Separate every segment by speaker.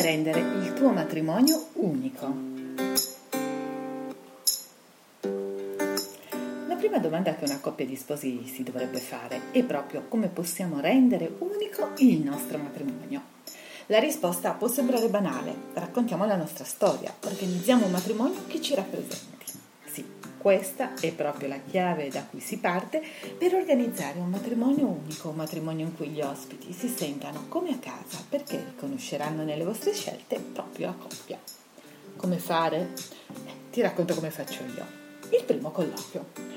Speaker 1: rendere il tuo matrimonio unico? La prima domanda che una coppia di sposi si dovrebbe fare è proprio come possiamo rendere unico il nostro matrimonio. La risposta può sembrare banale, raccontiamo la nostra storia, organizziamo un matrimonio che ci rappresenti. Questa è proprio la chiave da cui si parte per organizzare un matrimonio unico, un matrimonio in cui gli ospiti si sentano come a casa perché riconosceranno nelle vostre scelte proprio la coppia. Come fare? Eh, ti racconto come faccio io. Il primo colloquio.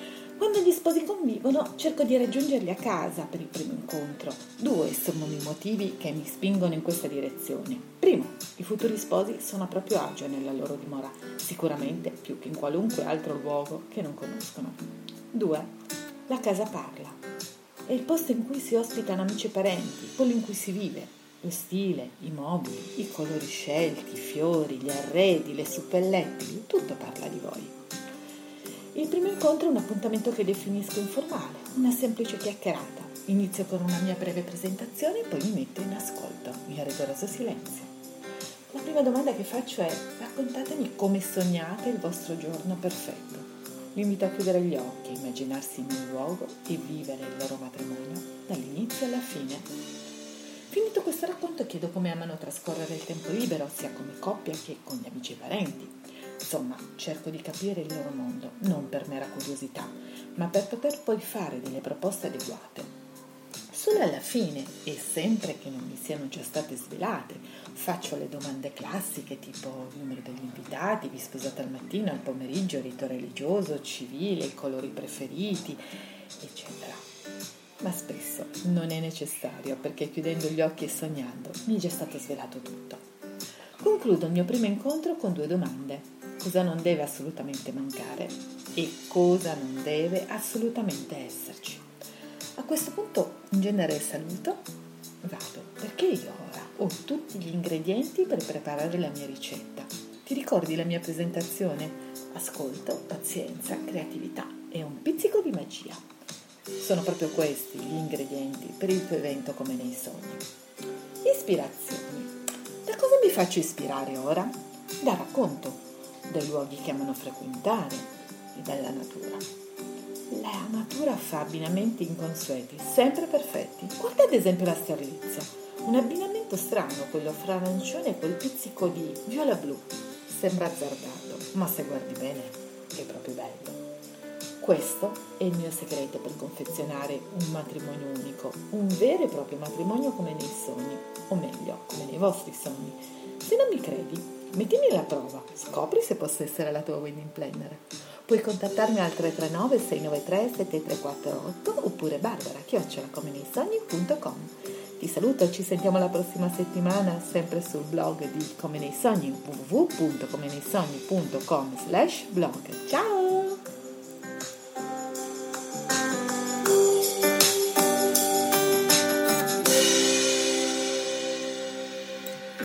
Speaker 1: Quando gli sposi convivono, cerco di raggiungerli a casa per il primo incontro. Due sono i motivi che mi spingono in questa direzione. Primo, i futuri sposi sono a proprio agio nella loro dimora, sicuramente più che in qualunque altro luogo che non conoscono. Due, la casa parla. È il posto in cui si ospitano amici e parenti, quello in cui si vive. Lo stile, i mobili, i colori scelti, i fiori, gli arredi, le suppellettili, tutto parla di voi. Il primo incontro è un appuntamento che definisco informale, una semplice chiacchierata. Inizio con una mia breve presentazione e poi mi metto in ascolto, in rigoroso silenzio. La prima domanda che faccio è raccontatemi come sognate il vostro giorno perfetto. Vi invito a chiudere gli occhi, a immaginarsi in un luogo e vivere il loro matrimonio dall'inizio alla fine. Finito questo racconto chiedo come amano trascorrere il tempo libero, sia come coppia che con gli amici e parenti. Insomma, cerco di capire il loro mondo, non per mera curiosità, ma per poter poi fare delle proposte adeguate. Solo alla fine, e sempre che non mi siano già state svelate, faccio le domande classiche tipo il numero degli invitati, vi sposate al mattino, al pomeriggio, rito religioso, civile, i colori preferiti, eccetera. Ma spesso non è necessario perché chiudendo gli occhi e sognando mi è già stato svelato tutto. Concludo il mio primo incontro con due domande cosa non deve assolutamente mancare e cosa non deve assolutamente esserci. A questo punto in genere saluto, vado, perché io ora ho tutti gli ingredienti per preparare la mia ricetta. Ti ricordi la mia presentazione? Ascolto, pazienza, creatività e un pizzico di magia. Sono proprio questi gli ingredienti per il tuo evento come nei sogni. Ispirazioni. Faccio ispirare ora? Da racconto dai luoghi che amano frequentare e dalla natura. La natura fa abbinamenti inconsueti, sempre perfetti. Guarda ad esempio la sterlizia, un abbinamento strano, quello fra arancione e quel pizzico di viola blu. Sembra azzardato, ma se guardi bene è proprio bello. Questo è il mio segreto per confezionare un matrimonio unico, un vero e proprio matrimonio come nei sogni, o meglio, come nei vostri sogni. Se non mi credi, Mettimi alla prova, scopri se posso essere la tua wedding planner. Puoi contattarmi al 339 693 7348 oppure barbara chiocciolacomeneisogni.com Ti saluto, ci sentiamo la prossima settimana sempre sul blog di Come nei Sogni www.comeneisogni.com slash blog. Ciao!